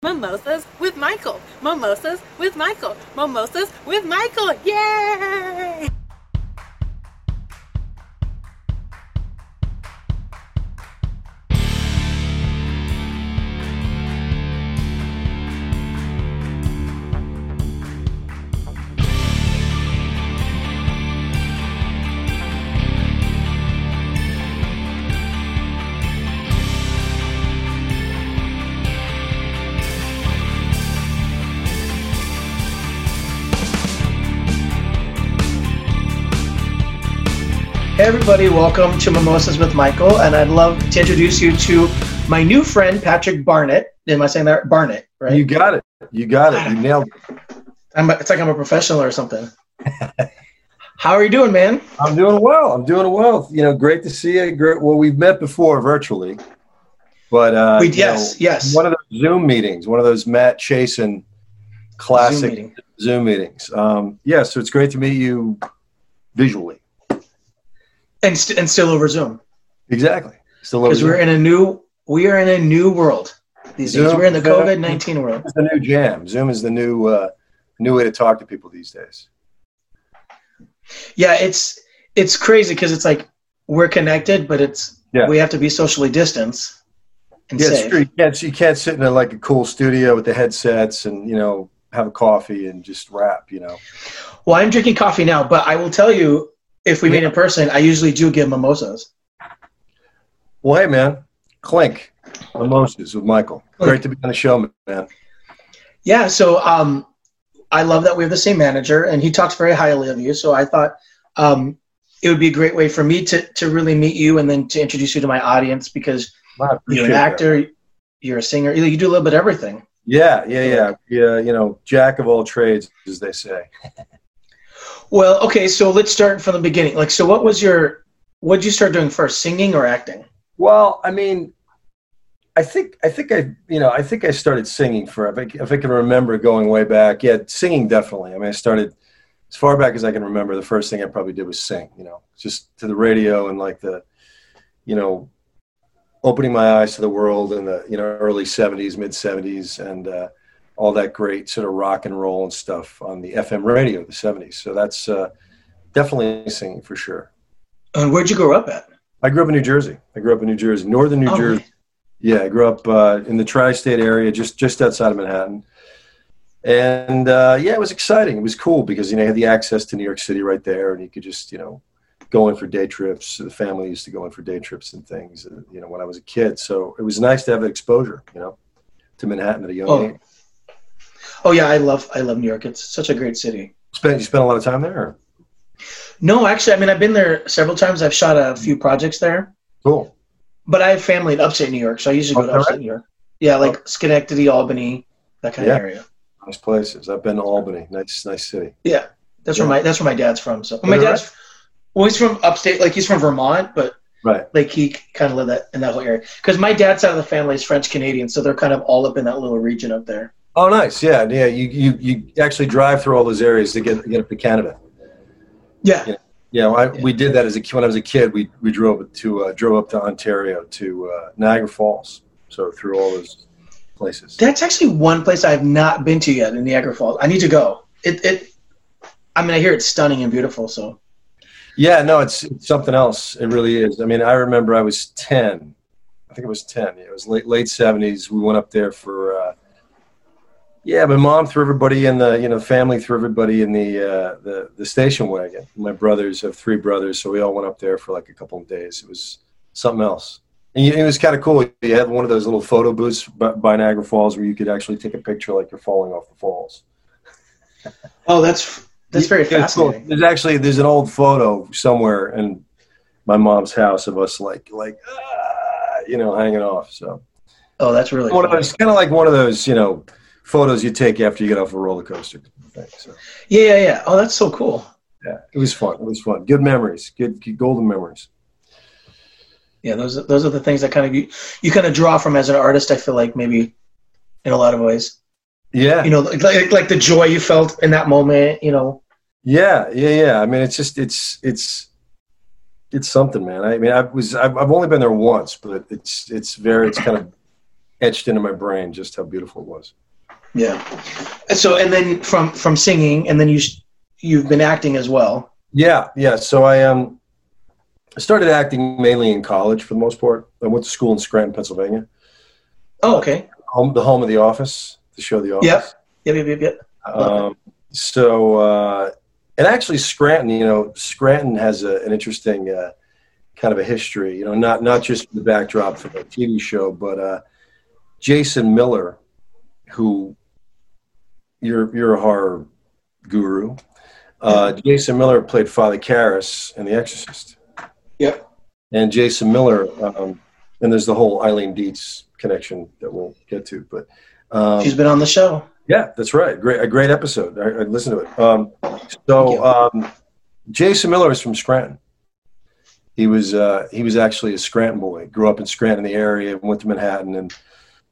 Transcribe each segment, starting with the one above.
Mimosas with Michael. Mimosas with Michael. Mimosas with Michael. Yay! Hey everybody, welcome to Mimosas with Michael, and I'd love to introduce you to my new friend Patrick Barnett. Am I saying that Barnett? Right? You got it. You got it. You nailed it. I'm, it's like I'm a professional or something. How are you doing, man? I'm doing well. I'm doing well. You know, great to see you. Great. Well, we've met before virtually, but uh, We- you yes, know, yes. one of those Zoom meetings, one of those Matt Chasen classic Zoom Zoom, meetings. Um, yeah, so it's great to meet you visually. And st- and still over Zoom Exactly. Still over because we're in a new we are in a new world these days. We're in the COVID nineteen world. It's the new jam. Zoom is the new uh, new way to talk to people these days. Yeah, it's it's crazy because it's like we're connected, but it's Yeah. we have to be socially distanced and Yeah, it's safe. true. You can't, you can't sit in a, like a cool studio with the headsets and you know have a coffee and just rap. You know. Well, I'm drinking coffee now, but I will tell you, if we meet in person, I usually do give mimosas. Well, hey man, Clink, Mimosas with Michael. Great to be on the show, man. Yeah, so um, I love that we have the same manager, and he talks very highly of you. So I thought um, it would be a great way for me to to really meet you, and then to introduce you to my audience because you're an that. actor, you're a singer, you do a little bit of everything. Yeah, yeah, yeah, yeah. You know, jack of all trades, as they say. Well, okay, so let's start from the beginning. Like, so what was your what did you start doing first, singing or acting? Well, I mean, I think I think I you know I think I started singing for if I, if I can remember going way back. Yeah, singing definitely. I mean, I started as far back as I can remember. The first thing I probably did was sing. You know, just to the radio and like the, you know, opening my eyes to the world in the you know early '70s, mid '70s, and uh, all that great sort of rock and roll and stuff on the FM radio of the '70s. So that's uh, definitely singing for sure. And where'd you grow up at? I grew up in New Jersey. I grew up in New Jersey, northern New Oh, Jersey. Yeah, I grew up uh, in the tri-state area, just just outside of Manhattan. And uh, yeah, it was exciting. It was cool because you know you had the access to New York City right there, and you could just you know go in for day trips. The family used to go in for day trips and things. uh, You know, when I was a kid, so it was nice to have exposure. You know, to Manhattan at a young Oh. age. Oh yeah, I love I love New York. It's such a great city. Spent you spent a lot of time there. Or? No, actually, I mean I've been there several times. I've shot a few projects there. Cool. But I have family in upstate New York, so I usually go Oh, to upstate right. New York. Yeah, like oh. Schenectady, Albany, that kind Yeah. of area. Nice places. I've been to Albany. Nice, nice city. Yeah, that's where my that's where my dad's from. So my dad's well, he's from upstate, like he's from Vermont, but Right. like he kind of lived that in that whole area. Because my dad's side of the family is French Canadian, so they're kind of all up in that little region up there. Oh, nice. Yeah, yeah. You you you actually drive through all those areas to get get up to Canada. Yeah, Yeah. Yeah, I, Yeah. we did that as a when I was a kid. We we drove to uh, drove up to Ontario to uh, Niagara Falls. So through all those places. that's actually one place I have not been to yet in Niagara Falls. I need to go. It it. I mean, I hear it's stunning and beautiful. So Yeah, no, it's, it's something else. It really is. I mean, I remember I was ten. I think it was ten. It was late late seventies. We went up there for. Yeah, my mom threw everybody in the you know family threw everybody in the uh, the the station wagon. My brothers have three brothers, so we all went up there for like a couple of days. It was something else. And it was kind of cool. You had one of those little photo booths by, Niagara Falls where you could actually take a picture like you're falling off the falls. oh, that's that's very Yeah, it's cool. fascinating. There's actually there's an old photo somewhere in my mom's house of us like like ah, you know hanging off. So Oh, that's really one of those kind of like one of those you know photos you take after you get off a roller coaster. Thing. So Yeah, yeah, yeah. Oh, that's so cool. yeah, it was fun. It was fun. Good memories. Good, good golden memories. Yeah, those are- those are the things that kind of you you kind of draw from as an artist. I feel like maybe in a lot of ways. Yeah, You know, like like, like the joy you felt in that moment. You know. yeah, yeah, yeah. I mean, it's just it's it's it's something, man. I mean, I was I've, I've only been there once, but it's it's very it's kind of etched into my brain just how beautiful it was. Yeah. So and then from from singing, and then you you've been acting as well. Yeah, yeah. So I um I started acting mainly in college for the most part. I went to school in Scranton, Pennsylvania. Oh, okay. Home, the home of the Office, the show The Office. Yep. Yep. Yep. Yep. yep. Um, so, uh, and actually, Scranton, you know, Scranton has a, an interesting uh, kind of a history. You know, not not just the backdrop for the TV show, but uh, Jason Miller, who you're you're a horror guru. Uh, Jason Miller played Father Karras in The Exorcist. Yep. And Jason Miller, um, and there's the whole Eileen Dietz connection that we'll get to, but um, she's been on the show. Yeah, that's right. Great, a great episode. I, I listened to it. Um, so um, Jason Miller is from Scranton. He was uh, he was actually a Scranton boy. Grew up in Scranton, the area, went to Manhattan, and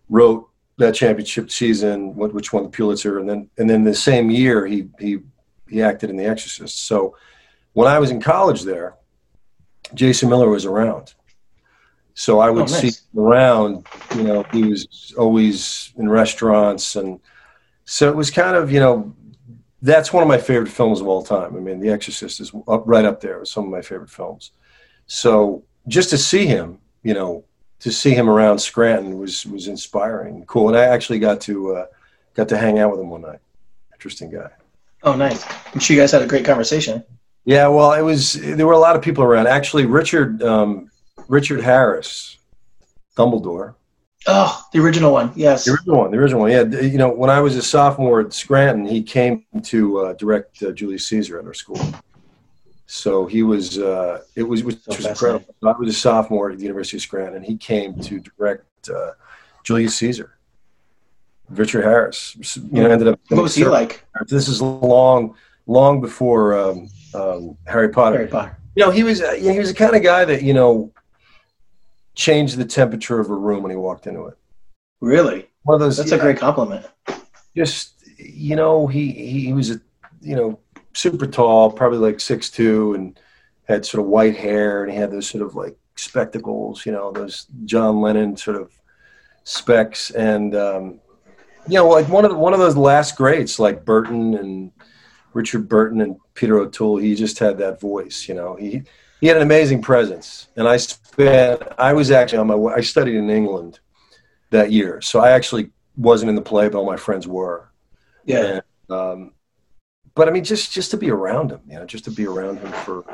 wrote that championship season, which won the Pulitzer, and then and then the same year he he he acted in The Exorcist. So when I was in college there, Jason Miller was around. So I would oh, nice. see him around. You know, he was always in restaurants, and so it was kind of you know that's one of my favorite films of all time. I mean, The Exorcist is up right up there with some of my favorite films. So just to see him, you know, to see him around Scranton was was inspiring, cool. And I actually got to uh, got to hang out with him one night. Interesting guy. Oh, nice! I'm sure you guys had a great conversation. Yeah, well, it was. There were a lot of people around. Actually, Richard um, Richard Harris, Dumbledore. Oh, the original one. Yes, the original one. The original one. Yeah, you know, when I was a sophomore at Scranton, he came to uh, direct uh, Julius Caesar at our school. So he was. Uh, it was which so was incredible. I was a sophomore at the University of Scranton, and he came to direct uh, Julius Caesar. Richard Harris. You know, ended up. What was he like? This is long, long before um, um, Harry Potter. Harry Potter. You know, he was uh, he was the kind of guy that you know changed the temperature of a room when he walked into it. Really? One of those. That's yeah, a great compliment. Just you know, he he was a you know super tall, probably like six two, and had sort of white hair, and he had those sort of like spectacles, you know, those John Lennon sort of specs, and um, you know, like one of the, one of those last greats, like Burton and Richard Burton and Peter O'Toole. He just had that voice, you know. He he had an amazing presence, and I spent. I was actually on my. way. I studied in England that year, so I actually wasn't in the play, but all my friends were. Yeah. And, um, but I mean, just just to be around him, you know, just to be around him for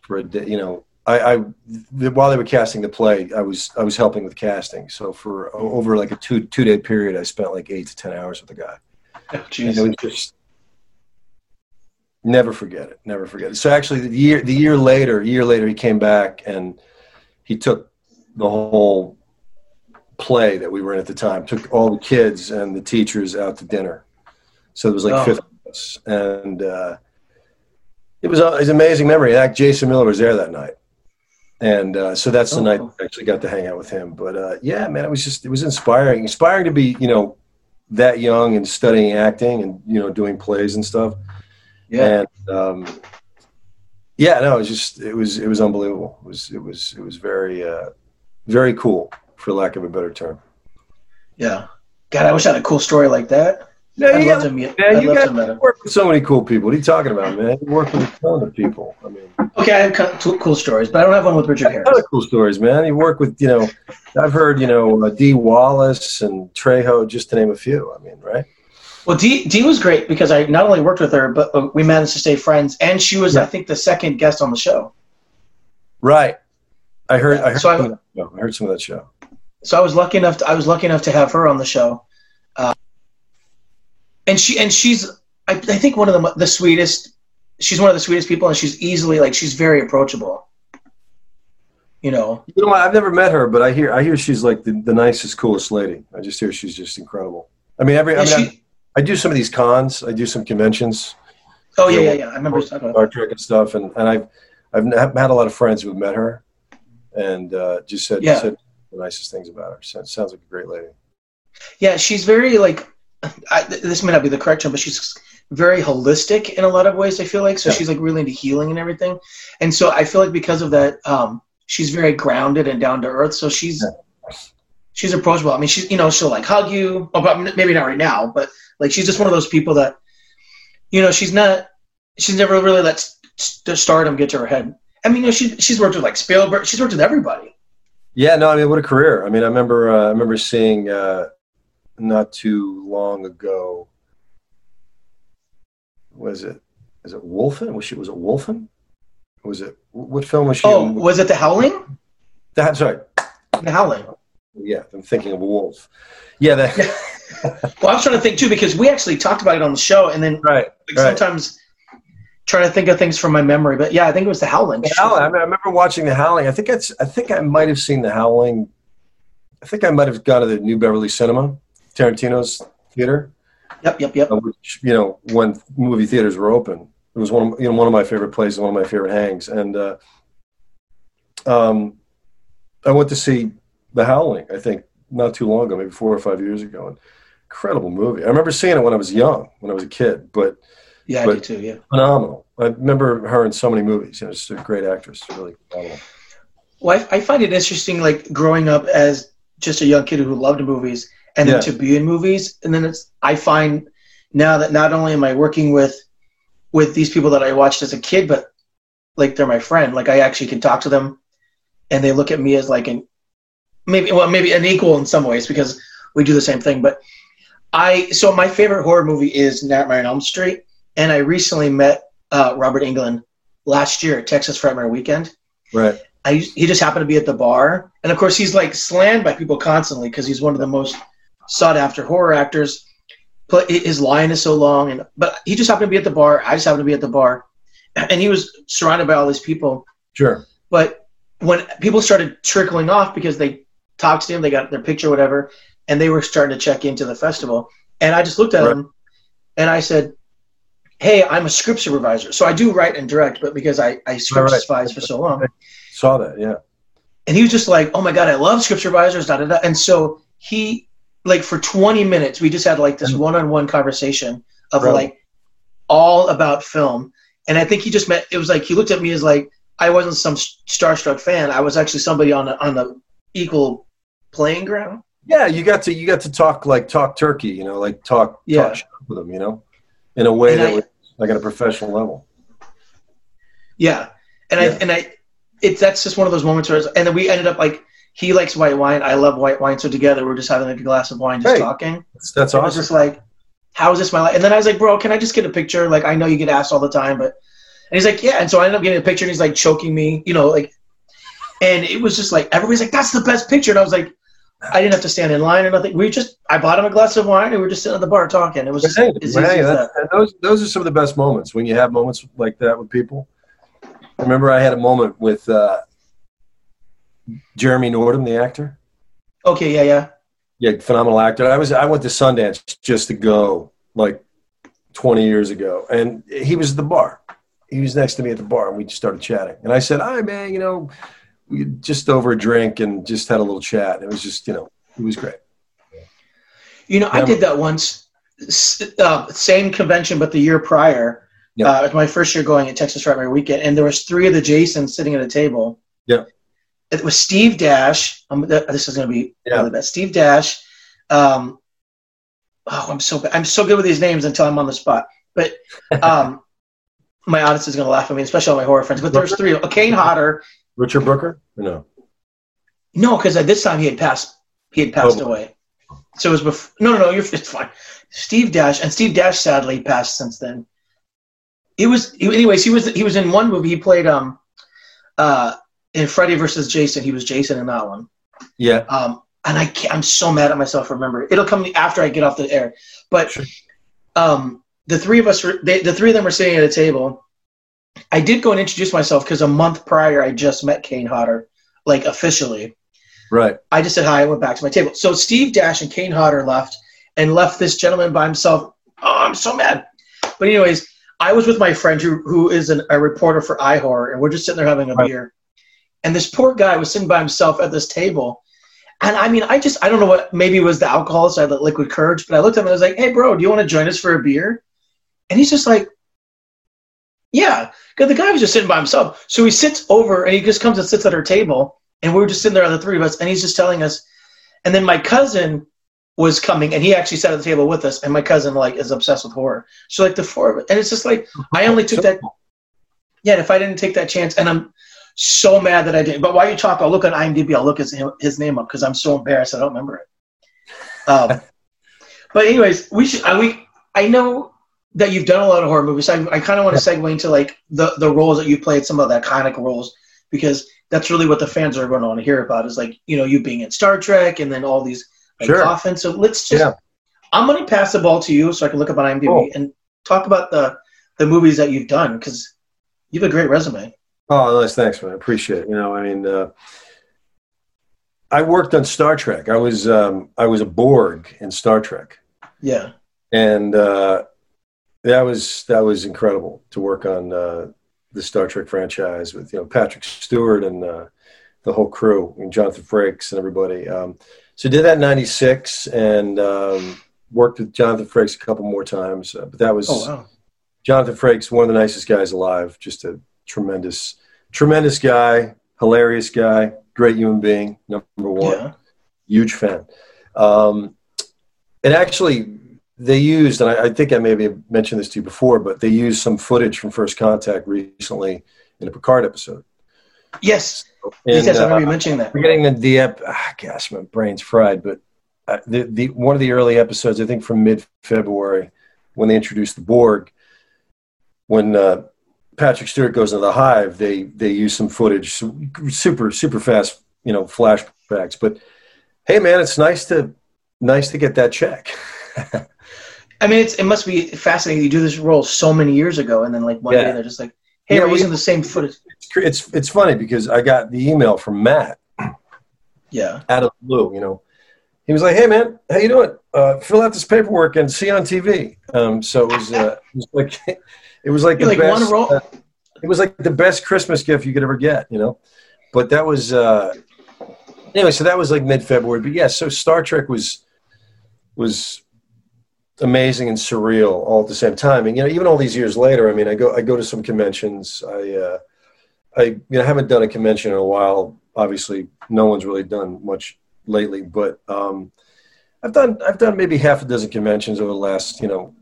for a day, you know. I, I while they were casting the play, I was I was helping with casting. So for over like a two two day period, I spent like eight to ten hours with the guy. Oh, and it was just never forget it. Never forget it. So actually, the year the year later, year later, he came back and he took the whole play that we were in at the time. Took all the kids and the teachers out to dinner. So it was like oh. fifty of us, and uh, it was, a, it was an amazing memory. In fact, Jason Miller was there that night and uh, so that's the oh, night I actually got to hang out with him. But uh, yeah, man, it was just it was inspiring, inspiring to be you know that young and studying acting and you know doing plays and stuff. Yeah, and um, yeah, no, it was just it was it was unbelievable. It was it was it was very uh, very cool, for lack of a better term. Yeah, God, I wish I had a cool story like that. No, I'd love to meet. Man, I'd you got work with so many cool people. What are you talking about, man? You work with a ton of people. I mean, okay, I have cool stories, but I don't have one with Richard Harris. Other cool stories, man. You work with, you know, I've heard, you know, uh, Dee Wallace and Trejo, just to name a few. I mean, right? Well, Dee, Dee was great because I not only worked with her, but we managed to stay friends, and she was, yeah. I think, the second guest on the show. Right. I heard. I heard. So I, I heard some of that show. So I was lucky enough. To, I was lucky enough to have her on the show and she and she's I, I think one of the the sweetest. She's one of the sweetest people, and she's easily like she's very approachable. You know. You know, I've never met her, but I hear I hear she's like the, the nicest, coolest lady. I just hear she's just incredible. I mean, every I, mean, she, I, I, do some of these cons. I do some conventions. Oh yeah, yeah, yeah. I remember Star Trek and stuff, and and I've I've had a lot of friends who have met her, and uh, just said yeah. said the nicest things about her. So sounds like a great lady. Yeah, she's very like I, this may not be the correct term, but she's very holistic in a lot of ways. I feel like so yeah. she's like really into healing and everything, and so I feel like because of that, um, she's very grounded and down to earth. So she's she's approachable. I mean, she's you know she'll like hug you, oh, but maybe not right now, but like she's just one of those people that, you know, she's not, she's never really let st- stardom get to her head. I mean, you know, she she's worked with like Spielberg, she's worked with everybody. Yeah, no, I mean, what a career. I mean, I remember uh, I remember seeing uh, not too long ago. Was it? Is it Wolfen? Was she? Was it Wolfen? Was it? What film was she? Oh, in? was it The Howling? That's right. The Howling. Yeah, I'm thinking of a wolf. Yeah, that. Well, I was trying to think too because we actually talked about it on the show, and then right. like, right. sometimes trying to think of things from my memory. But yeah, I think it was The Howling. The Howling. I, mean, I remember watching The Howling. I think it's. I think I might have seen The Howling. I think I might have gone to the New Beverly Cinema, Tarantino's theater. Yep, yep, yep. uh, Which you know, when movie theaters were open, it was one of you know one of my favorite places, one of my favorite hangs, and uh, um, I went to see The Howling. I think not too long ago, maybe four or five years ago, and incredible movie. I remember seeing it when I was young, when I was a kid, but Yeah, I but- did too. Yeah. phenomenal. I remember her in so many movies. You know, she's a great actress, really phenomenal. Well, I, I find it interesting, like growing up as just a young kid who loved movies, and then Yeah. to be in movies, and then it's. I find now that not only am I working with with these people that I watched as a kid, but like they're my friend. Like I actually can talk to them, and they look at me as like an maybe well maybe an equal in some ways because we do the same thing. But I so my favorite horror movie is Nightmare on Elm Street, and I recently met uh, Robert Englund last year at Texas Frightmare Weekend. Right. I he just happened to be at the bar, and of course he's like slammed by people constantly because he's one of the most sought after horror actors. But his line is so long, and but he just happened to be at the bar. I just happened to be at the bar, and he was surrounded by all these people. Sure. But when people started trickling off because they talked to him, they got their picture, whatever, and they were starting to check into the festival, and I just looked at Right. him, and I said, "Hey, I'm a script supervisor, so I do write and direct, but because I I script right. supervise for so long." Saw that. Yeah. and he was just like, "Oh my god, I love script supervisors." Da, da, da. And so he, like, for 20 minutes, we just had like this one-on-one conversation of like all about film. And I think he just met. It was like he looked at me as like I wasn't some starstruck fan. I was actually somebody on a, on the equal playing ground. Yeah, you got to you got to talk like talk turkey, you know, like talk Yeah. talk with them, you know, in a way And that I- was like at a professional level. Yeah, and Yeah. I and I, it's that's just one of those moments where, and then we ended up like he likes white wine, I love white wine, so together we're just having like a glass of wine, just Hey. talking. That's, that's I was just like, how is this my life? And then I was like, bro, can I just get a picture? Like, I know you get asked all the time, but, and he's like, yeah. And so I ended up getting a picture and he's like choking me, you know, like, and it was just like, everybody's like, that's the best picture. And I was like, I didn't have to stand in line or nothing. We just, I bought him a glass of wine and we were just sitting at the bar talking. It was just hey, hey, that. and those those are some of the best moments when you have moments like that with people. I remember I had a moment with uh, Jeremy Northam, the actor. Okay. Yeah. Yeah. Yeah, phenomenal actor. I was I went to Sundance just to go like 20 years ago, and he was at the bar. He was next to me at the bar, and we just started chatting. And I said, "Hi, man. You know, we just over a drink and just had a little chat. It was just, you know, it was great." You know, I did that once, uh, same convention, but the year prior. Yeah. Uh, it was my first year going at Texas Frightmare Weekend, and there was three of the Jasons sitting at a table. Yeah. It was Steve Dash. Um, this is going to be Yeah. really bad. Steve Dash. Um, oh, I'm so bad. I'm so good with these names until I'm on the spot. But um, my audience is going to laugh at me, especially all my horror friends. But there's three. Uh, Kane Hodder. Richard Brooker? No. No, because at this time he had passed. He had passed Oh. away. So it was before. No, no, no. You're it's fine. Steve Dash and Steve Dash sadly passed since then. It was. Anyways, he was. He was in one movie. He played um, uh, in Freddy versus Jason. He was Jason in that one. Yeah. Um, and I can't, I'm so mad at myself. Remember, it'll come after I get off the air. But Sure. um, the three of us, were, they, the three of them were sitting at a table. I did go and introduce myself because a month prior I just met Kane Hodder, like officially. Right. I just said hi. I went back to my table. So Steve Dash and Kane Hodder left and left this gentleman by himself. Oh, I'm so mad. But anyways, I was with my friend who who is an, a reporter for iHorror, and we're just sitting there having a Right. beer. And this poor guy was sitting by himself at this table. And I mean, I just I don't know what maybe it was the alcohol, so I had that liquid courage. But I looked at him and I was like, "Hey, bro, do you want to join us for a beer?" And he's just like, "Yeah," because the guy was just sitting by himself. So he sits over and he just comes and sits at our table, and we were just sitting there, on the three of us, and he's just telling us. And then my cousin was coming, and he actually sat at the table with us. And my cousin like is obsessed with horror, so like the four of it, and it's just like I only took that. Yeah, if I didn't take that chance, and I'm so mad that I didn't. But while you talk, I'll look on IMDb. I'll look his his name up because I'm so embarrassed I don't remember it. Um, but anyways, we should. I, we I know that you've done a lot of horror movies. I, I kind of want to segue into like the the roles that you played, some of the iconic roles, because that's really what the fans are going to want to hear about. Is like you know you being in Star Trek and then all these like Sure. coffins. So let's just. Yeah. I'm going to pass the ball to you so I can look up on IMDb Cool. and talk about the the movies that you've done because you have a great resume. Oh, nice. Thanks, man. I appreciate it. You know, I mean, uh, I worked on Star Trek. I was um, I was a Borg in Star Trek, Yeah. and uh, that was that was incredible to work on uh, the Star Trek franchise with you know Patrick Stewart and uh, the whole crew and Jonathan Frakes and everybody. Um, so did that in '96 and um, worked with Jonathan Frakes a couple more times. Uh, but that was Oh wow. Jonathan Frakes, one of the nicest guys alive. Just a tremendous, tremendous guy, hilarious guy, great human being. Number one, Yeah. huge fan. Um, and actually, they used, and I, I think I maybe mentioned this to you before, but they used some footage from First Contact recently in a Picard episode. Yes. And, yes, I remember uh, you mentioning that. forgetting the, the ep- ah, gosh, my brain's fried, but uh, the, the one of the early episodes, I think from mid February, when they introduced the Borg, when uh, Patrick Stewart goes into the hive, they they use some footage, some super super fast, you know, flashbacks. But hey, man, it's nice to nice to get that check. I mean, it's, it must be fascinating. You do this role so many years ago, and then like one Yeah. day they're just like, "Hey, Yeah, we're we- using the same footage." It's it's it's funny because I got the email from Matt Yeah. out of the blue, you know. He was like, "Hey man, how you doing? Uh, fill out this paperwork and see on TV." Um, so it was, uh, it was like it was like You the like best. role. uh, it was like the best Christmas gift you could ever get, you know. But that was uh, anyway. So that was like mid February. But yeah, so Star Trek was was amazing and surreal all at the same time. And you know, even all these years later, I mean, I go I go to some conventions. I uh, I you know haven't done a convention in a while. Obviously, no one's really done much lately, but um, I've done I've done maybe half a dozen conventions over the last you know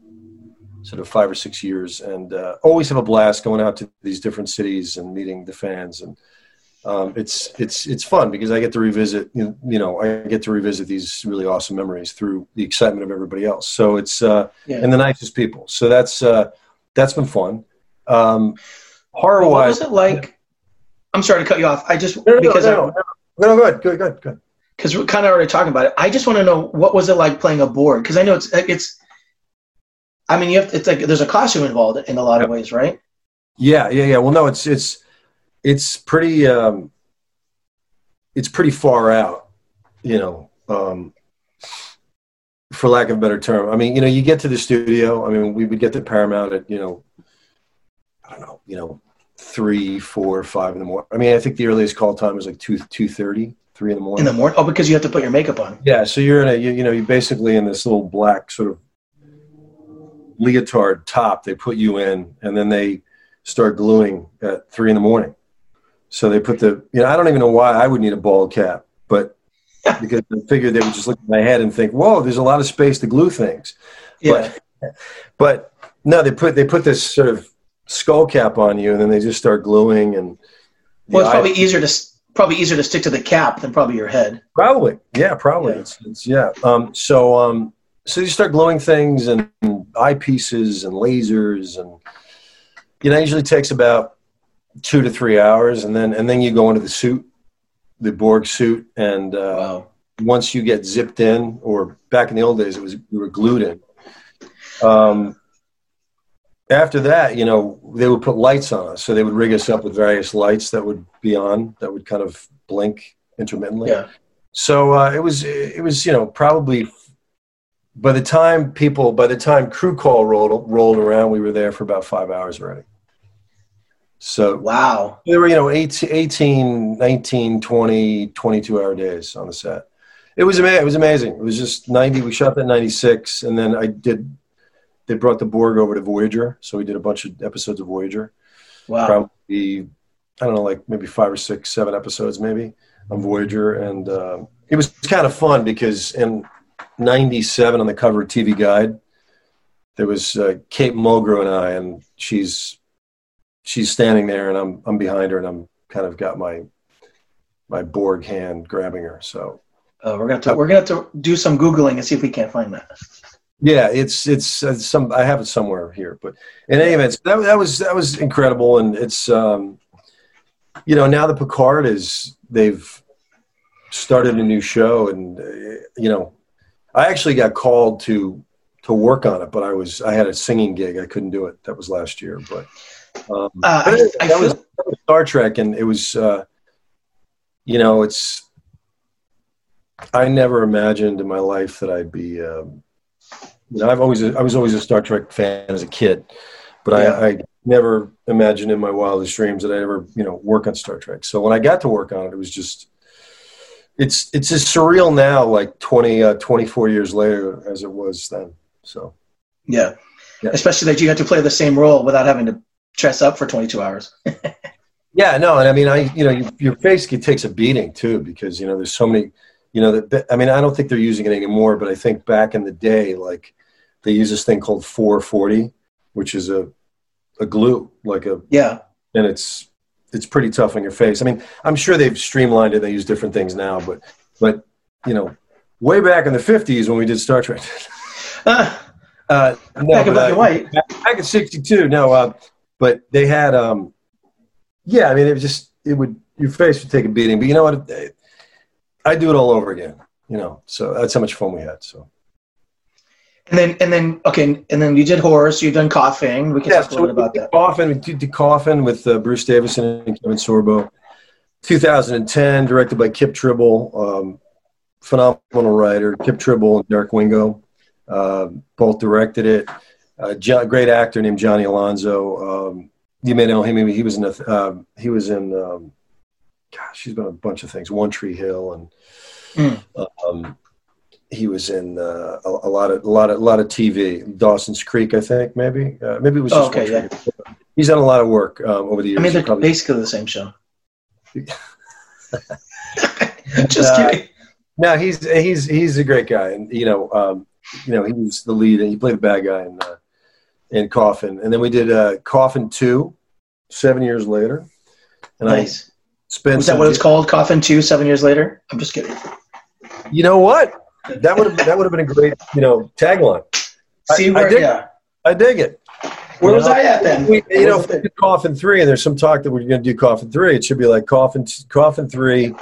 sort of five or six years, and uh, always have a blast going out to these different cities and meeting the fans and. Um, it's it's it's fun because I get to revisit you know I get to revisit these really awesome memories through the excitement of everybody else. So it's uh, Yeah. and the nicest people. So that's uh, that's been fun. Um, horror But what was it like? I'm sorry to cut you off. I just no, no, because no, I, no, no, no, good, good, good, good. because we're kind of already talking about it. I just want to know what was it like playing a Borg? Because I know it's it's. I mean, you have it's like there's a costume involved in a lot of ways, right? Yeah, yeah, yeah. Well, no, it's it's it's pretty um, it's pretty far out, you know. Um, for lack of a better term, I mean, you know, you get to the studio. I mean, we would get to Paramount at you know, I don't know, you know, three, four, five in the morning. I mean, I think the earliest call time was like two, two thirty, three in the morning. In the morning. Oh, because you have to put your makeup on. Yeah, so you're in a you, you know you're basically in this little black sort of leotard top. They put you in, and then they start gluing at three in the morning. So they put the you know I don't even know why I would need a bald cap, but because I figured they would just look at my head and think, whoa, there's a lot of space to glue things. Yeah. But, but no, they put they put this sort of skull cap on you, and then they just start gluing and. well, it's probably easier to probably easier to stick to the cap than probably your head. Probably, yeah, probably. Yeah. It's, it's yeah. Um, so um, so you start glowing things and eyepieces and lasers, and you know, it usually takes about two to three hours, and then and then you go into the suit, the Borg suit, and uh, Wow. once you get zipped in, or back in the old days, it was we were glued in. Um, after that, you know, they would put lights on us, so they would rig us up with various lights that would be on, that would kind of blink intermittently. Yeah. So uh, it was it was you know probably by the time people by the time crew call rolled rolled around, we were there for about five hours already. So Wow. there were you know 18, 18 19 20 22 hour days on the set it was amazing it was amazing it was just 90 we shot that 96 and then i did they brought the borg over to voyager so we did a bunch of episodes of voyager Wow. probably i don't know like maybe five or six seven episodes maybe on Voyager, and uh, it was kind of fun because in '97 on the cover of TV Guide, there was uh, Kate Mulgrew and I, and she's she's standing there, and I'm I'm behind her, and I'm kind of got my my Borg hand grabbing her. So uh, we're gonna to, we're gonna have to do some googling and see if we can't find that. Yeah, it's it's uh, some I have it somewhere here, but in any event, that that was that was incredible, and it's um, you know now the Picard is they've started a new show, and uh, you know I actually got called to to work on it, but I was I had a singing gig, I couldn't do it. That was last year, but, um, Uh, but I- it- I that, was, feel- that was Star Trek, and it was uh, you know it's I never imagined in my life that I'd be. Um, you know, I've always I was always a Star Trek fan as a kid, but Yeah. I, I never imagined in my wildest dreams that I'd ever you know work on Star Trek. So when I got to work on it, it was just it's it's as surreal now, like 20, uh, 24 years later, as it was then. So Yeah. Yeah. especially that you had to play the same role without having to dress up for 22 hours. yeah, no, and I mean, I you know, you, your face it takes a beating too because you know there's so many. You know, that I mean, I don't think they're using it anymore, but I think back in the day, like they use this thing called 440, which is a a glue, like a Yeah, and it's it's pretty tough on your face. I mean, I'm sure they've streamlined it. They use different things now, but but you know, way back in the '50s when we did Star Trek, Ah, uh, no, back in black and uh, white. back, back in '62, no, uh, but they had, um, yeah, I mean, it was just it would your face would take a beating, but you know what? I do it all over again. You know, so that's how much fun we had. So And then and then okay, and then you did horror. So you've done Coffin. We can talk a little bit about that. Coffin, we did the Coffin with uh, Bruce Davison and Kevin Sorbo. 2010, directed by Kipp Tribble, um, phenomenal writer. Kipp Tribble and Derek Wingo uh, both directed it. Uh, John, great actor named Johnny Alonso. Um, you may know him. He was in. A, uh, he was in. Um, gosh, he's been a bunch of things. One Tree Hill, and Mm. um, he was in uh, a, a lot of a lot of a lot of TV. Dawson's Creek, I think, maybe. Uh, maybe it was Oh, okay, Hill. He's done a lot of work um, over the years. I mean, they're Probably- basically the same show. Just Uh, kidding. No, he's he's he's a great guy, and you know, um, you know, he was the lead, and he played the bad guy in uh, in Coffin, and then we did uh, Coffin two, seven years later, and Nice. I spent. Was that what it's called? Coffin Two, seven years later. I'm just kidding. You know what? That would have that would have been a great you know tagline. See I where? dig- yeah. I dig it. Where You was know, I at then? We, you I know, wasn't if we there. did Coffin three, and there's some talk that we're going to do Coffin three. It should be like Coffin Coffin three,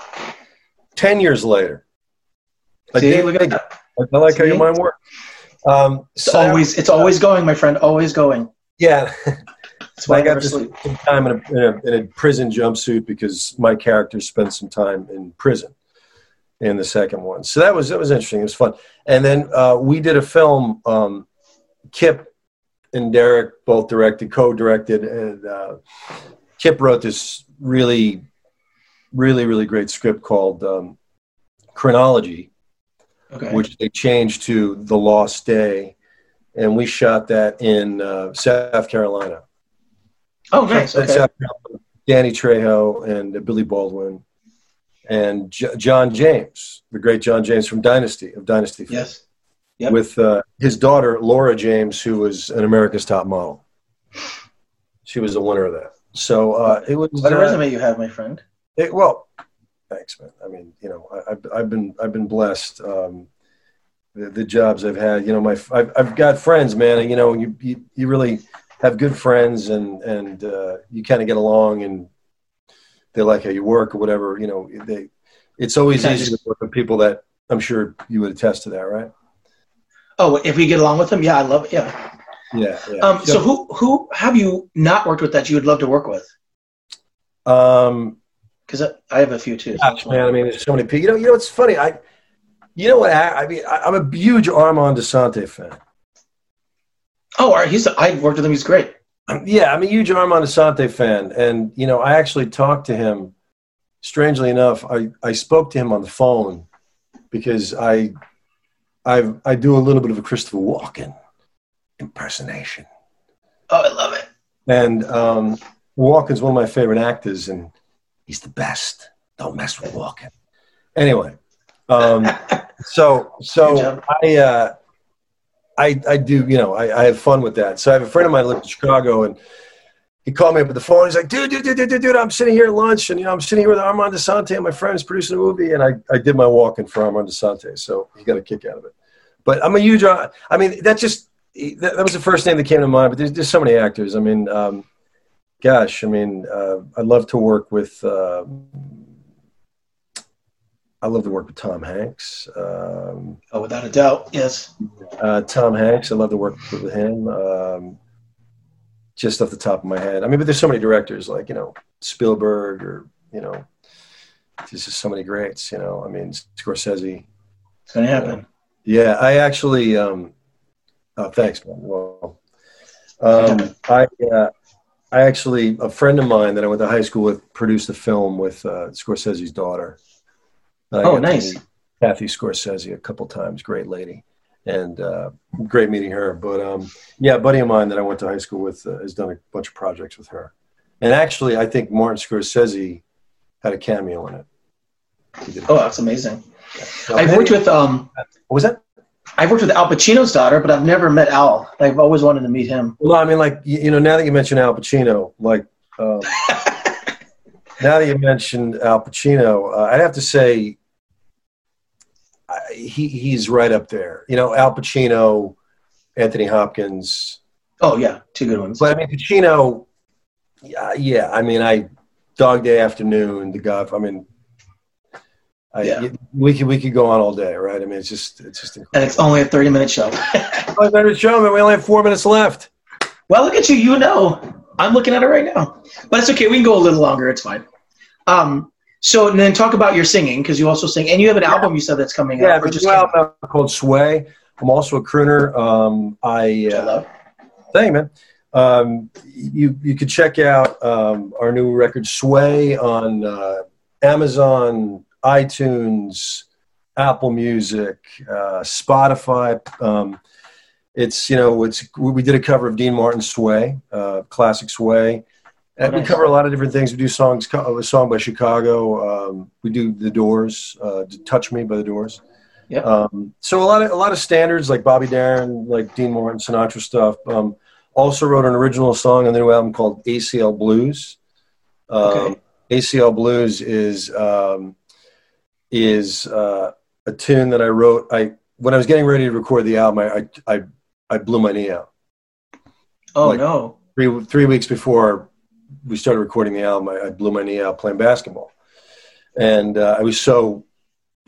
ten years later. I See, dig look at that. I like how See? your mind works. Um, It's so- always it's always going, my friend. Always going. yeah. That's why I I got some time in a, in, a, in a prison jumpsuit because my character spent some time in prison in the second one. So that was that was interesting. It was fun. And then uh, we did a film. Um, Kipp and Derek both directed, co-directed, and uh, Kipp wrote this really, really, really great script called um, Chronology Okay. which they changed to The Lost Day, and we shot that in uh, South Carolina. oh, nice. Okay. South Carolina. Danny Trejo and uh, Billy Baldwin and J- John James, the great John James from Dynasty of Dynasty, fame, Yes. Yep. with uh, his daughter Laura James, who was an America's Top Model. She was the winner of that. So uh, it was. What a uh, resume you have, my friend. it, well, thanks, man. I mean, you know, I, I've, I've been I've been blessed. Um, the, the jobs I've had, you know, my I've, I've got friends, man. And, you know, you, you you really have good friends, and and uh, you kind of get along, and they like how you work or whatever. You know, they. It's always easy to work with people that I'm sure you would attest to that, right? Oh, if we get along with them, yeah, I love it. Yeah. Yeah. yeah. Um, so who who have you not worked with that you would love to work with? um, Because I, I have a few too. Gosh, man, I mean, there's so many people. You know, you know, it's funny. I, you know what? I, I mean, I, I'm a huge Armand Assante fan. Oh, he's. I worked with him. He's great. Yeah, I'm a huge Armand Assante fan, and you know, I actually talked to him. Strangely enough, I, I spoke to him on the phone because I I I do a little bit of a Christopher Walken impersonation, Oh, I love it. and um, Walken's one of my favorite actors, and he's the best. don't mess with Walken. Anyway, um, so so. I uh, I I do you know I, I have fun with that. So I have a friend of mine who lives in Chicago and. He called me up at the phone. He's like, dude, dude, dude, dude, dude, dude, I'm sitting here at lunch and, you know, I'm sitting here with Armand Assante and my friend's producing a movie. And I, I did my Walken for Armand Assante. So he got a kick out of it. But I'm a huge, I mean, that just, that, that was the first name that came to mind. But there's, there's so many actors. I mean, um, gosh, I mean, uh, I'd love to work with, uh, I love to work with Tom Hanks. Um, Oh, without a doubt, yes. uh, Tom Hanks, I love to work with him. Um, just off the top of my head. I mean, but there's so many directors like, you know, Spielberg or, you know, there's just so many greats, you know. I mean, Scorsese. It's gonna happen. Yeah, I actually, um, oh, thanks, man. Well, um, I, uh, I actually, a friend of mine that I went to high school with produced a film with uh, Scorsese's daughter. I Oh, nice. Kathy Scorsese a couple times. Great lady, and uh, great meeting her. But um, yeah, a buddy of mine that I went to high school with uh, has done a bunch of projects with her. And actually, I think Martin Scorsese had a cameo in it. Oh, that's amazing. So I've worked with um, What was that? I've worked with Al Pacino's daughter, but I've never met Al. I've always wanted to meet him. Well, I mean, like you, know, now that you mention Al Pacino, like um, now that you mentioned Al Pacino, uh, I'd have to say I, he he's right up there. You know, Al Pacino, Anthony Hopkins, Oh yeah, two good ones. but I mean Pacino. Yeah, yeah. I mean, I Dog Day Afternoon, The God. I mean, I, Yeah. we could we could go on all day, right? I mean, it's just it's just and it's only a thirty-minute show. Five minutes show, man. We only have four minutes left. well, look at you. You know, I'm looking at it right now. But it's okay. We can go a little longer. It's fine. Um. So and then talk about your singing because you also sing, and you have an album you said that's coming Yeah, out. but just new came out, album called Sway. I'm also a crooner. Um, I I uh, love. thank you, man. Um, you you could check out um, our new record Sway on uh, Amazon, iTunes, Apple Music, uh, Spotify. Um, it's you know it's we did a cover of Dean Martin's Sway, uh, classic Sway. And we cover a lot of different things. We do songs, a song by Chicago. Um, we do The Doors, uh, "Touch Me" by The Doors. Yeah. Um, so a lot of a lot of standards like Bobby Darin, like Dean Martin, Sinatra stuff. Um, also wrote an original song on the new album called ACL Blues. Um, Okay. ACL Blues is um, is uh, a tune that I wrote. I when I was getting ready to record the album, I I, I, I blew my knee out Oh like- no. three three weeks before we started recording the album, I, I blew my knee out playing basketball, and uh, I was so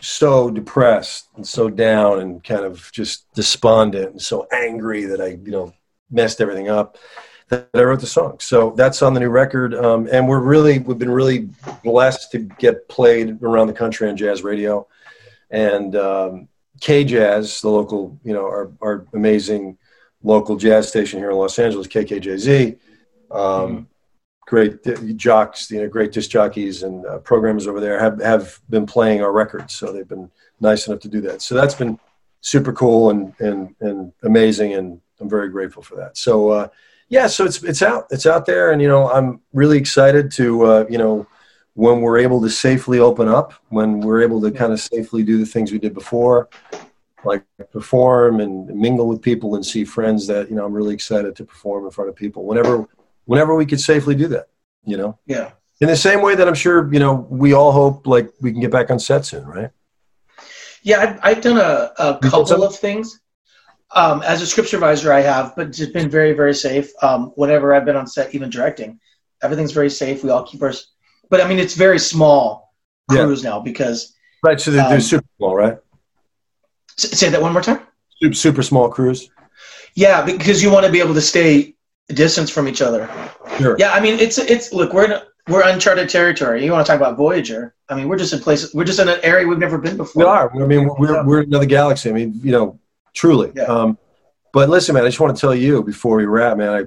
so depressed and so down and kind of just despondent and so angry that I you know messed everything up that I wrote the song. So that's on the new record, um, and we're really we've been really blessed to get played around the country on jazz radio, and um, K Jazz, the local you know our our amazing local jazz station here in Los Angeles, KKJZ. Um, Great jocks, you know, great disc jockeys and uh, programmers over there have, have been playing our records. So they've been nice enough to do that. So that's been super cool and, and, and amazing. And I'm very grateful for that. So, uh, yeah, so it's, it's out, it's out there. And, you know, I'm really excited to, uh, you know, when we're able to safely open up, when we're able to kind of safely do the things we did before, like perform and mingle with people and see friends that you know I'm really excited to perform in front of people whenever whenever we could safely do that you know Yeah. in the same way that I'm sure you know we all hope like we can get back on set soon right Yeah, I've, I've done a, a couple of things. Um, as a script supervisor, I have, but it's been very, very safe. Um, whenever I've been on set, even directing, everything's very safe. We all keep our, but I mean, it's very small Yeah. crews now because, right so they're, Um, they're super small right say that one more time. super, super small crews Yeah, because you want to be able to stay distance from each other. sure Yeah, I mean, it's, it's, look, we're in, we're uncharted territory. You want to talk about Voyager. I mean, we're just in places, we're just in an area we've never been before. we are I mean we're, we're in another galaxy I mean you know truly Yeah. um, but listen man I just want to tell you before we wrap man I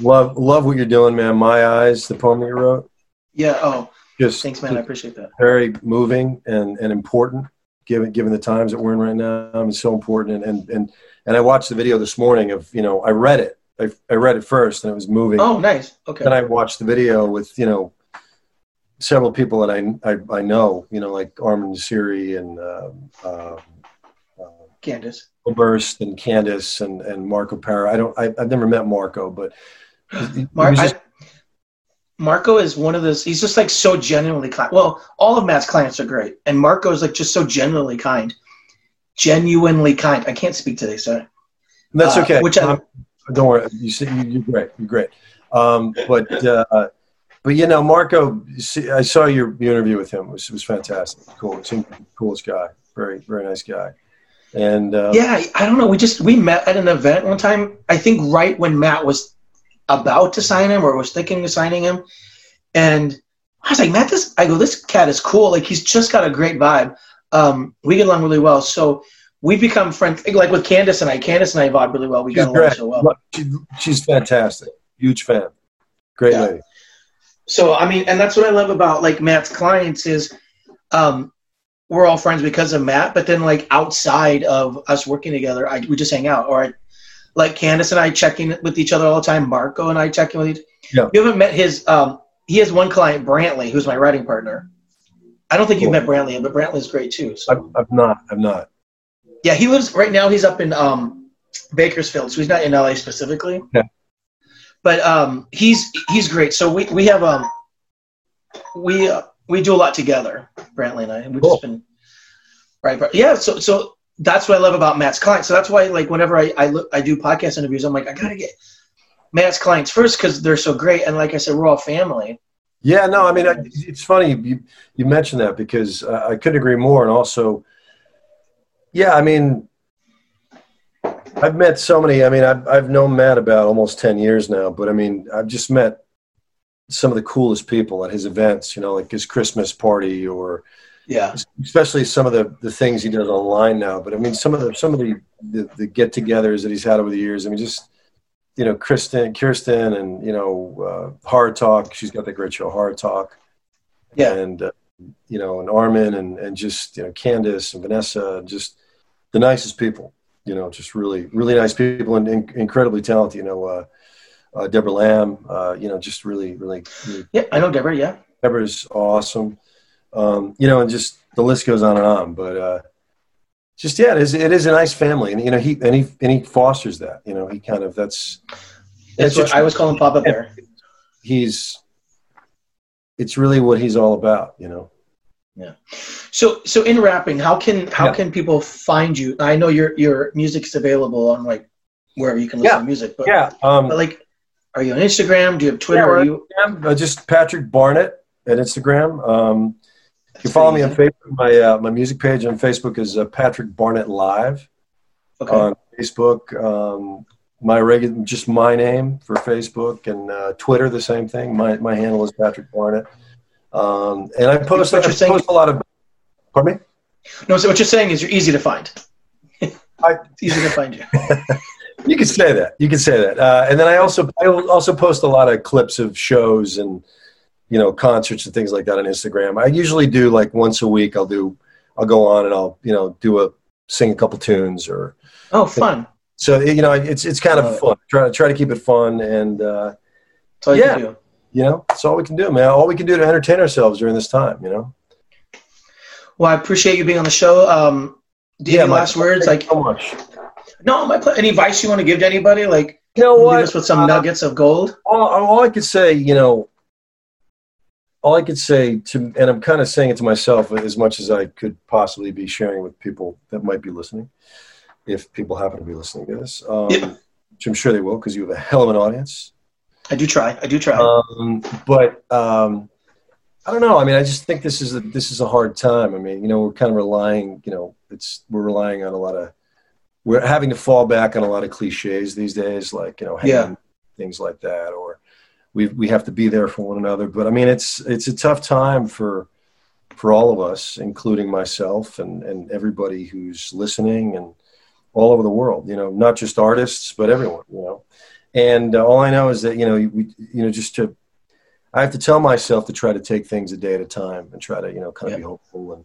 love love what you're doing man my eyes the poem that you wrote Yeah. Oh, just thanks, man. I appreciate that. very moving and, and important given given the times that we're in right now. I mean, it's so important. And, and and and I watched the video this morning of you know I read it. I, I read it first and it was moving. Oh, nice. Okay. Then I watched the video with you know several people that I, I, I know, you know, like Armin Siri and uh, uh, Candace. Burst and Candace and, and Marco Para. I don't. I, have never met Marco, but Mar- just, I, Marco is one of those. He's just like so genuinely kind. Well, all of Matt's clients are great, and Marco is like just so genuinely kind, genuinely kind. I can't speak today, sorry. That's uh, okay. Uh, which I, don't worry. You see, you're great. You're great. Um, but uh, but you know, Marco, I saw your, your interview with him. It was, it was fantastic. Cool. Seemed coolest guy. Very very nice guy. And uh, yeah, I don't know. We just we met at an event one time. I think right when Matt was about to sign him or was thinking of signing him, and I was like, Matt, this I go, this cat is cool. Like he's just got a great vibe. Um, we get along really well. So we've become friends. Like with Candace and I. Candace and I vibe really well. We she's got along so well. She, she's fantastic. Huge fan. Great yeah. lady. So I mean, and that's what I love about like Matt's clients is um, we're all friends because of Matt, but then like outside of us working together, I, we just hang out. Or I, like Candace and I checking with each other all the time. Marco and I checking with each. Yeah. You haven't met his. Um, he has one client, Brantley, who's my writing partner. I don't think cool. you've met Brantley, but Brantley's great too. So. I've, I've not. I've not. Yeah, he lives right now. He's up in um, Bakersfield, so he's not in LA specifically. Yeah. But um, he's he's great. So we we have um we uh, we do a lot together, Brantley and I, and we've cool. just been right. But yeah, so so that's what I love about Matt's clients. So that's why like whenever I I, look, I do podcast interviews, I'm like I gotta get Matt's clients first because they're so great, and like I said, we're all family. Yeah, no, I mean I, it's funny you you mentioned that because uh, I couldn't agree more, and also, yeah, I mean. I've met so many. I mean, I've, I've known Matt about almost 10 years now, but I mean, I've just met some of the coolest people at his events, you know, like his Christmas party or yeah, especially some of the, the things he does online now. But I mean, some of the, some of the, the, the get-togethers that he's had over the years. I mean, just, you know, Kristen, Kirsten and, you know, uh, Hard Talk, she's got that great show, Hard Talk. Yeah. And, uh, you know, and Armin and, and just, you know, Candace and Vanessa, just the nicest people, you know, just really, really nice people and, and incredibly talented, you know, uh, uh, Deborah Lamb, uh, you know, just really, really, really, Yeah, I know Deborah. Yeah, Deborah's awesome. Um, you know, and just the list goes on and on. But uh, just yeah, it is, it is a nice family, and you know, he and he and he fosters that. You know, he kind of that's. That's, what I was calling Papa Bear. He's. It's really what he's all about, you know. Yeah. So so in rapping, how can how yeah. can people find you? I know your your music is available on like wherever you can listen yeah. to music, but yeah, um, but like are you on Instagram? Do you have Twitter? Yeah, you... uh, just Patrick Barnett at Instagram. Um, you can follow me on Facebook. My uh, my music page on Facebook is uh, Patrick Barnett Live. Okay. On Facebook, um, my regular just my name for Facebook and uh, Twitter the same thing. My my handle is Patrick Barnett. Um, and I post I post saying, a lot of. Pardon me. No, so what you're saying is you're easy to find. I, easy to find you. You can say that. You can say that. Uh, and then I also I also post a lot of clips of shows and you know concerts and things like that on Instagram. I usually do like once a week. I'll do I'll go on and I'll you know do a sing a couple tunes or oh fun. So you know it's it's kind of fun. Try to try to keep it fun and uh, you yeah, you know that's all we can do, man. All we can do to entertain ourselves during this time, you know. Well, I appreciate you being on the show. Um, do you yeah, have last words? Like so much. No, my any advice you want to give to anybody? Like, you know what? Us with some uh, nuggets of gold. All, all I could say, you know, all I could say to, and I'm kind of saying it to myself as much as I could possibly be sharing with people that might be listening, if people happen to be listening to this, um, yeah. which I'm sure they will, because you have a hell of an audience. I do try. I do try. Um, but um, I don't know. I mean, I just think this is a, this is a hard time. I mean, you know, we're kind of relying. You know, it's we're relying on a lot of we're having to fall back on a lot of cliches these days, like you know, yeah. things like that, or we we have to be there for one another. But I mean, it's it's a tough time for for all of us, including myself and and everybody who's listening and all over the world. You know, not just artists, but everyone. You know, and uh, all I know is that you know we you know just to I have to tell myself to try to take things a day at a time and try to you know kind of yeah. be hopeful and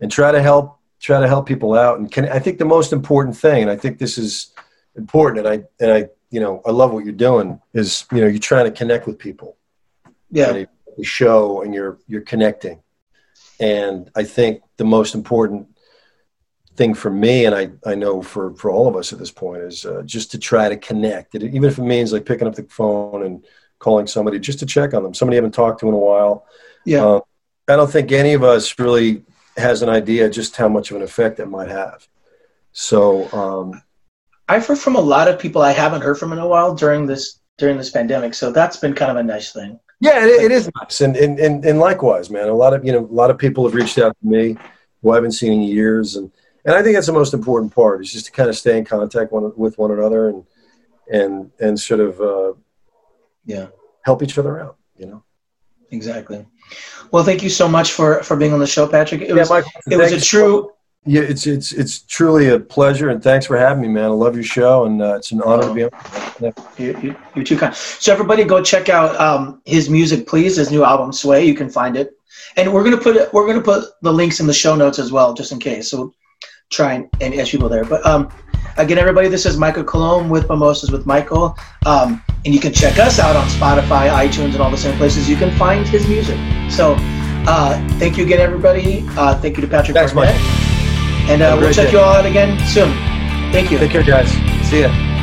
and try to help try to help people out. And can, I think the most important thing, and I think this is important, and I and I you know I love what you're doing is you know you're trying to connect with people. Yeah. the show and you're you're connecting. And I think the most important thing for me, and I, I know for, for all of us at this point, is uh, just to try to connect. It, even if it means like picking up the phone and calling somebody just to check on them, somebody you haven't talked to in a while. Yeah. Uh, I don't think any of us really has an idea just how much of an effect that might have. So um, I've heard from a lot of people I haven't heard from in a while during this during this pandemic. So that's been kind of a nice thing. Yeah, it, it is nice, and, and and and likewise, man. A lot of you know, a lot of people have reached out to me who I haven't seen in years, and and I think that's the most important part is just to kind of stay in contact one, with one another and and and sort of uh, yeah help each other out. You know, exactly. Well, thank you so much for for being on the show, Patrick. It yeah, was Michael, it was a true. Yeah, it's it's it's truly a pleasure, and thanks for having me, man. I love your show, and uh, it's an honor to be on. You, you, you're too kind. So everybody, go check out um, his music, please. His new album, Sway. You can find it, and we're gonna put it, we're gonna put the links in the show notes as well, just in case. So try and, and ask people there. But um, again, everybody, this is Michael Colomb with Mimosas with Michael, um, and you can check us out on Spotify, iTunes, and all the same places you can find his music. So uh, thank you again, everybody. Uh, thank you to Patrick. Thanks, Michael. And uh, we'll check day. you all out again soon. Thank you. Take care, guys. See ya.